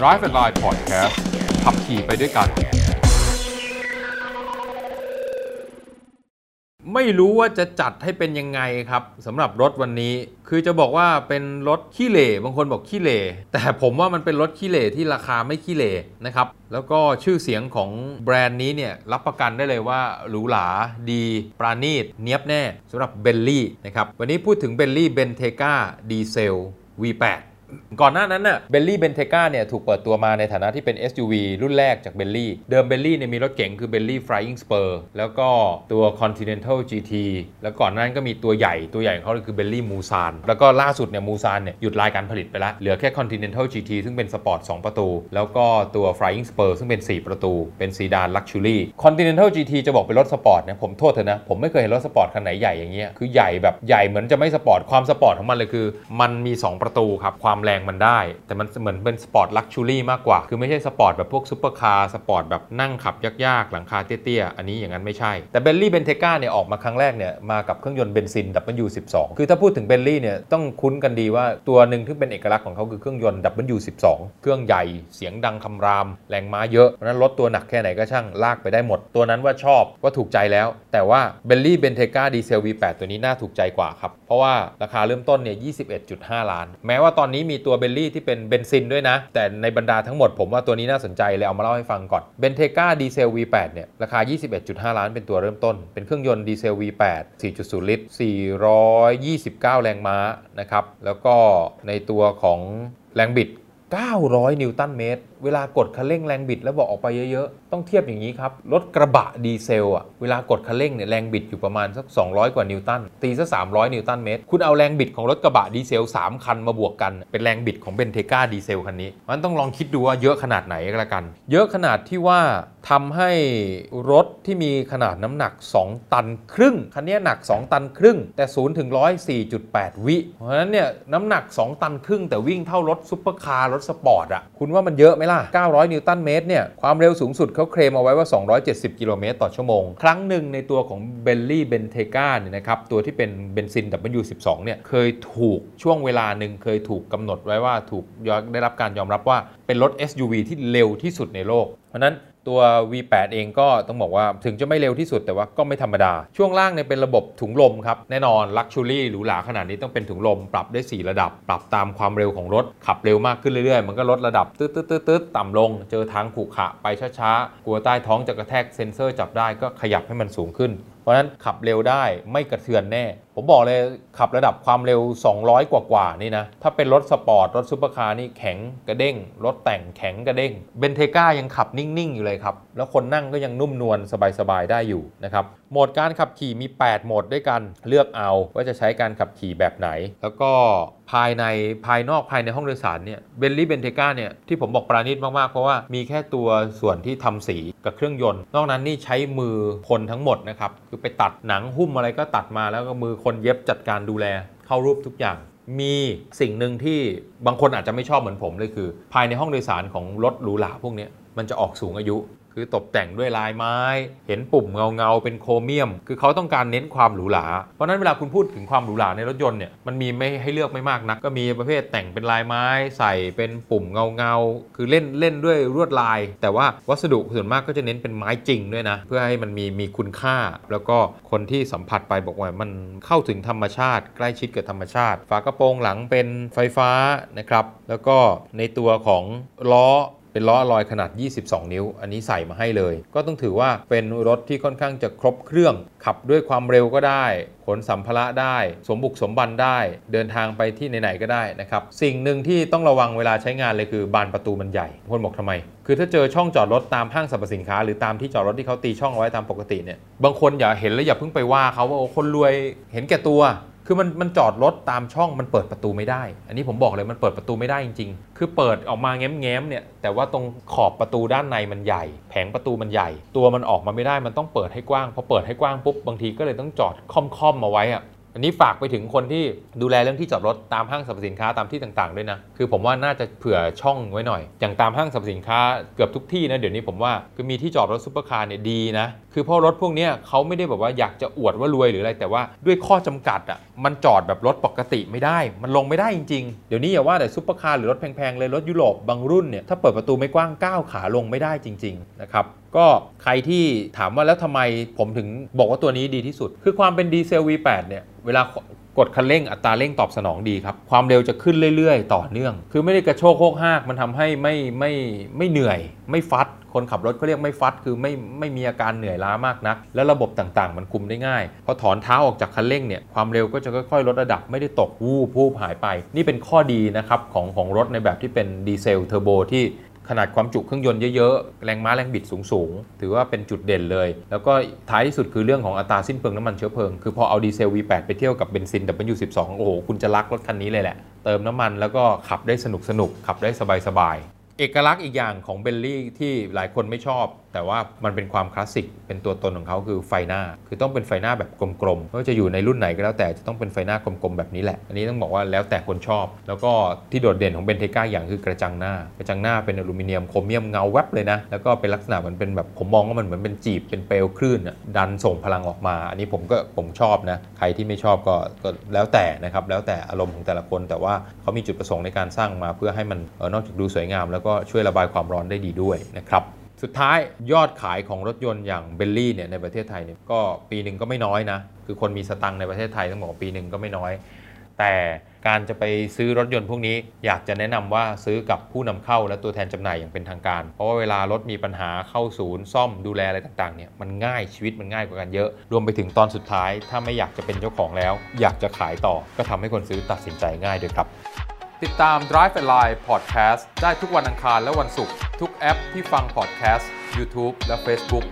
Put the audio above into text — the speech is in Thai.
Drive and Line Podcast ขับขี่ไปด้วยกัน ไม่รู้ว่าจะจัดให้เป็นยังไงครับสำหรับรถวันนี้ คือจะบอกว่าเป็นรถขี้เหร่บางคนบอกขี้เหร่แต่ผมว่ามันเป็นรถขี้เหร่ที่ราคาไม่ขี้เหร่นะครับ แล้วก็ชื่อเสียงของแบรนด์นี้เนี่ยรับประกันได้เลยว่าหรูหราดี ปราณีตเนี้ยบแน่สำหรับเบลลี่นะครับวันนี้พูดถึง Bentley Bentaygaดีเซล V8 ก่อนหน้านั้นน่ะ Bentley Bentayga เนี่ยถูกเปิดตัวมาในฐานะที่เป็น SUV รุ่นแรกจากเบลลี่เดิมเบลลี่เนี่ยมีรถเก๋งคือเบลลี่ Flying Spur แล้วก็ตัว Continental GT แล้วก่อนนั้นก็มีตัวใหญ่ตัวใหญ่ของเขาคือ Bentley Mulsanne แล้วก็ล่าสุดเนี่ย Mulsanne เนี่ยหยุดสายการผลิตไปแล้ว เหลือแค่ Continental GT ซึ่งเป็นสปอร์ต2ประตู แล้วก็ตัว Flying Spur ซึ่งเป็น 4 ประตู เป็นซีดาน luxury Continental GT จะบอกเป็นรถสปอร์ตเนี่ยผมโทษเถอะนะผมไม่เคยเห็นรถสปอร์ตคันไหนใหญ่อย่างเงี้ยคือใหญ่แบบใหญ่เหมือนจะไม่สปอร์ตความสปอร์ตของมันเลยคือ มันมี 2 ประตูครับความแรงมันได้ แต่มันเหมือนเป็นสปอร์ต luxury มากกว่า คือไม่ใช่สปอร์ตแบบพวกซูเปอร์คาร์สปอร์ตแบบนั่งขับยากๆ หลังคาเตี้ยๆ อันนี้อย่างนั้นไม่ใช่ แต่ Bentley Bentayga เนี่ยออกมาครั้งแรกเนี่ยมากับเครื่องยนต์เบนซิน W12 คือถ้าพูดถึงเบลลี่เนี่ยต้องคุ้นกันดีว่าตัวหนึ่งที่เป็นเอกลักษณ์ของเขาคือเครื่องยนต์ W12 เครื่องใหญ่เสียงดังคำราม แรงม้าเยอะเพราะนั้นรถตัวหนักแค่ไหนก็ช่างลากไปได้หมด ตัวนั้นว่าชอบว่าถูกใจแล้ว แต่ว่าBentley Bentayga ดีเซล V8 ตัวนี้น่าถูกใจกว่าครับเพราะว่าราคาเริ่มต้นเนี่ย21.5 ล้าน แม้ว่าตอนนี้มีตัวเบลลี่ที่เป็นเบนซินด้วยนะ แต่ในบรรดาทั้งหมดผมว่าตัวนี้น่าสนใจเลยเอามาเล่าให้ฟังก่อน Bentayga ดีเซล V8 เนี่ยราคา 21.5 ล้านเป็นตัวเริ่มต้น เป็นเครื่องยนต์ดีเซล V8 4.0 ลิตร 429 แรงม้านะครับแล้วก็ในตัวของแรงบิด 900 นิวตันเมตรเวลากดคันเร่งแรงบิดแล้วบอกออกไปเยอะๆ ต้องเทียบอย่างนี้ครับ รถกระบะดีเซลอะเวลากดคันเร่งเนี่ยแรงบิดอยู่ประมาณสัก 200 กว่านิวตัน ตีซะ300 นิวตันเมตร คุณเอาแรงบิดของรถกระบะดีเซล 3 คันมาบวกกัน เป็นแรงบิดของ Bentayga ดีเซลคันนี้ มันต้องลองคิดดูว่าเยอะขนาดไหนก็แล้วกัน เยอะขนาดที่ว่าทำให้รถที่มีขนาดน้ำหนัก 2 ตันครึ่ง คันนี้หนัก 2 ตันครึ่ง แต่0ถึง100 4.8วิ เพราะฉะนั้นเนี่ยน้ำหนัก 2 ตันครึ่งแต่วิ่งเท่ารถซุปเปอร์คาร์รถสปอร์ตอะคุณว่ามันเยอะไหมล่ะ 900 นิวตันเมตรเนี่ยความเร็วสูงสุดเขาเคลมเอาไว้ว่า 270 กิโลเมตรต่อชั่วโมง ครั้งหนึ่งในตัวของ Bentley Bentayga เนี่ยนะครับตัวที่เป็นเบนซิน W12 เนี่ยเคยถูกช่วงเวลาหนึ่งเคยถูกกำหนดไว้ว่าถูกได้รับการยอมรับว่าเป็นรถ SUV ที่เร็วที่สุดในโลก เพราะนั้น ตัว V8 เองก็ต้องบอกว่าถึงจะไม่เร็วที่สุดแต่ว่าก็ไม่ธรรมดา ช่วงล่างเนี่ยเป็นระบบถุงลมครับ แน่นอนลักชูรี่หรูหราขนาดนี้ต้องเป็นถุงลม ปรับได้ 4 ระดับ ปรับตามความเร็วของรถ ขับเร็วมากขึ้นเรื่อยๆ มันก็ลดระดับตืดตืดตืดๆต่ำลง เจอทางขรุขระไปช้าๆ กลัวใต้ท้องจะกระแทกเซ็นเซอร์จับได้ก็ขยับให้มันสูงขึ้น ราะฉะนั้นขับเร็วได้ไม่กระเทือนแน่ ผมบอกเลยขับระดับความเร็ว 200 กว่ากว่านี่นะ ถ้าเป็นรถสปอร์ต รถซูเปอร์คาร์นี่แข็งกระเด้ง รถแต่งแข็งกระเด้ง Bentayga ยังขับนิ่ง ๆ อยู่เลยครับ แล้วคนนั่งก็ยังนุ่มนวลสบาย ๆ ได้อยู่นะครับโหมดการขับขี่มี 8 โหมดด้วยกันเลือกเอาว่าจะใช้การขับขี่แบบไหน แล้วก็ ภายในภายนอกภายในห้องโดยสารเนี่ย Bentley Bentayga เนี่ยที่ผมบอกประณีตมากๆ เพราะว่ามีแค่ตัวส่วนที่ทำสีกับเครื่องยนต์ นอกนั้นนี่ใช้มือคนทั้งหมดนะครับ คือไปตัดหนังหุ้มอะไรก็ตัดมาแล้วก็มือคนเย็บจัดการดูแลเข้ารูปทุกอย่างมีสิ่งหนึ่งที่บางคนอาจจะไม่ชอบเหมือนผมเลยคือ ภายในห้องโดยสารของรถหรูหราพวกนี้มันจะออกสูงอายุ คือตกแต่งด้วยลายไม้ เห็นปุ่มเงาเงาๆเป็นโครเมียม คือเขาต้องการเน้นความหรูหรา เพราะนั้นเวลาคุณพูดถึงความหรูหราในรถยนต์เนี่ยมันมีไม่ให้เลือกไม่มากนัก ก็มีประเภทแต่งเป็นลายไม้ ใส่เป็นปุ่มเงาเงาๆคือเล่นเล่นด้วยลวดลาย แต่ว่าวัสดุส่วนมากก็จะเน้นเป็นไม้จริงด้วยนะ เพื่อให้มันมีมีคุณค่า แล้วก็คนที่สัมผัสไปบอกว่ามันเข้าถึงธรรมชาติ ใกล้ชิดกับธรรมชาติ ฝากระโปรงหลังเป็นไฟฟ้านะครับแล้วก็ในตัวของล้อ เป็นล้อลอยขนาด 22 นิ้ว อันนี้ใส่มาให้เลย ก็ต้องถือว่าเป็นรถที่ค่อนข้างจะครบเครื่อง ขับด้วยความเร็วก็ได้ขนสัมภาระได้ สมบุกสมบันได้ เดินทางไปที่ไหนๆก็ได้นะครับ สิ่งหนึ่งที่ต้องระวังเวลาใช้งานเลยคือบานประตูมันใหญ่ คนบอกทำไม คือถ้าเจอช่องจอดรถตามห้างสรรพสินค้า หรือตามที่จอดรถที่เขาตีช่องเอาไว้ตามปกติเนี่ย บางคนอย่าเห็นแล้วอย่าเพิ่งไปว่าเขาว่าโอ้คนรวยเห็นแก่ตัว คือมันมันจอดรถตามช่องมันเปิดประตูไม่ได้ อันนี้ผมบอกเลยมันเปิดประตูไม่ได้จริง ๆ คือเปิดออกมาแง้มๆเนี่ย แต่ว่าตรงขอบประตูด้านในมันใหญ่ แผงประตูมันใหญ่ ตัวมันออกมาไม่ได้มันต้องเปิดให้กว้างพอเปิดให้กว้างปุ๊บบางทีก็เลยต้องจอดค่อมๆมาไว้อะอันนี้ฝากไปถึงคนที่ดูแลเรื่องที่จอดรถตามห้างสรรพสินค้าตามที่ต่างๆด้วยนะ คือผมว่าน่าจะเผื่อช่องไว้หน่อย อย่างตามห้างสรรพสินค้าเกือบทุกที่นะ เดี๋ยวนี้ผมว่าคือมีที่จอดรถซุปเปอร์คาร์เนี่ยดีนะ คือคือเพราะรถพวกนี้เขาไม่ได้แบบว่าอยากจะอวดว่ารวยหรืออะไร แต่ว่าด้วยข้อจำกัดอะมันจอดแบบรถปกติไม่ได้ มันลงไม่ได้จริงๆ เดี๋ยวนี้อย่าว่าแต่ซุปเปอร์คาร์หรือรถแพงๆเลยรถยุโรปบางรุ่นเนี่ยถ้าเปิดประตูไม่กว้างก้าวขาลงไม่ได้จริงๆนะครับก็ใครที่ถามว่าแล้วทำไมผมถึงบอกว่าตัวนี้ดีที่สุด คือความเป็นดีเซล V8 เนี่ยเวลากดคันเร่งอัตราเร่งตอบสนองดีครับ ความเร็วจะขึ้นเรื่อยๆ ต่อเนื่อง คือไม่ได้กระโชกโฮกฮากมันทำให้ไม่ไม่ไม่เหนื่อย ไม่ฟัด คนขับรถเขาเรียกไม่ฟัด คือไม่ไม่มีอาการเหนื่อยล้ามากนัก แล้วระบบต่างๆ มันคุมได้ง่ายพอถอนเท้าออกจากคันเร่งเนี่ยความเร็วก็จะค่อยๆลดระดับไม่ได้ตกวูบวูบหายไป นี่เป็นข้อดีนะครับของของรถในแบบที่เป็นดีเซลเทอร์โบที่ขนาดความจุเครื่องยนต์เยอะๆ แรงม้าแรงบิดสูงๆ ถือว่าเป็นจุดเด่นเลย แล้วก็ท้ายที่สุดคือเรื่องของอัตราสิ้นเปลืองน้ำมันเชื้อเพลิง คือพอเอาดีเซล V8 ไปเทียบกับเบนซิน W12 โอ้โห คุณจะรักรถคันนี้เลยแหละ เติมน้ำมันแล้วก็ขับได้สนุกสนุกขับได้สบายๆ เอกลักษณ์อีกอย่างของเบลลี่ที่หลายคนไม่ชอบ แต่ว่ามันเป็นความคลาสสิกเป็นตัวตนของเขาคือไฟหน้า คือต้องเป็นไฟหน้าแบบกลมๆไม่ว่าจะอยู่ในรุ่นไหนก็แล้วแต่จะต้องเป็นไฟหน้ากลมๆแบบนี้แหละ อันนี้ต้องบอกว่าแล้วแต่คนชอบ แล้วก็ที่โดดเด่นของ Bentayga อย่างคือกระจังหน้า กระจังหน้าเป็นอลูมิเนียมโครเมียมเงาแวบเลยนะ แล้วก็เป็นลักษณะมันเป็นแบบผมมองว่ามันเหมือนเป็นจีบเป็นเปลวคลื่นดันส่งพลังออกมา อันนี้ผมก็ผมชอบนะใครที่ไม่ชอบก็ก็แล้วแต่นะครับแล้วแต่อารมณ์ของแต่ละคน แต่ว่าเขามีจุดประสงค์ในการสร้างมาเพื่อให้มันออนอกจากดูสวยงามแล้วก็ช่วยระบายความร้อนได้ดีด้วยนะครับสุดท้ายยอดขายของรถยนต์อย่างเบลลี่เนี่ยในประเทศไทยเนี่ยก็ปีหนึ่งก็ไม่น้อยนะ คือคนมีสตังค์ในประเทศไทยต้องบอกว่าปีหนึ่งก็ไม่น้อย แต่การจะไปซื้อรถยนต์พวกนี้อยากจะแนะนำว่าซื้อกับผู้นำเข้าและตัวแทนจำหน่ายอย่างเป็นทางการ เพราะว่าเวลารถมีปัญหาเข้าศูนย์ซ่อมดูแลอะไรต่างๆเนี่ยมันง่ายชีวิตมันง่ายกว่ากันเยอะ รวมไปถึงตอนสุดท้าย ถ้าไม่อยากจะเป็นเจ้าของแล้ว อยากจะขายต่อก็ทำให้คนซื้อตัดสินใจง่ายด้วยครับ ติดตาม Drive and Line Podcast ได้ทุกวันอังคารและวันศุกร์ทุกแอปที่ฟัง podcast YouTube และ Facebook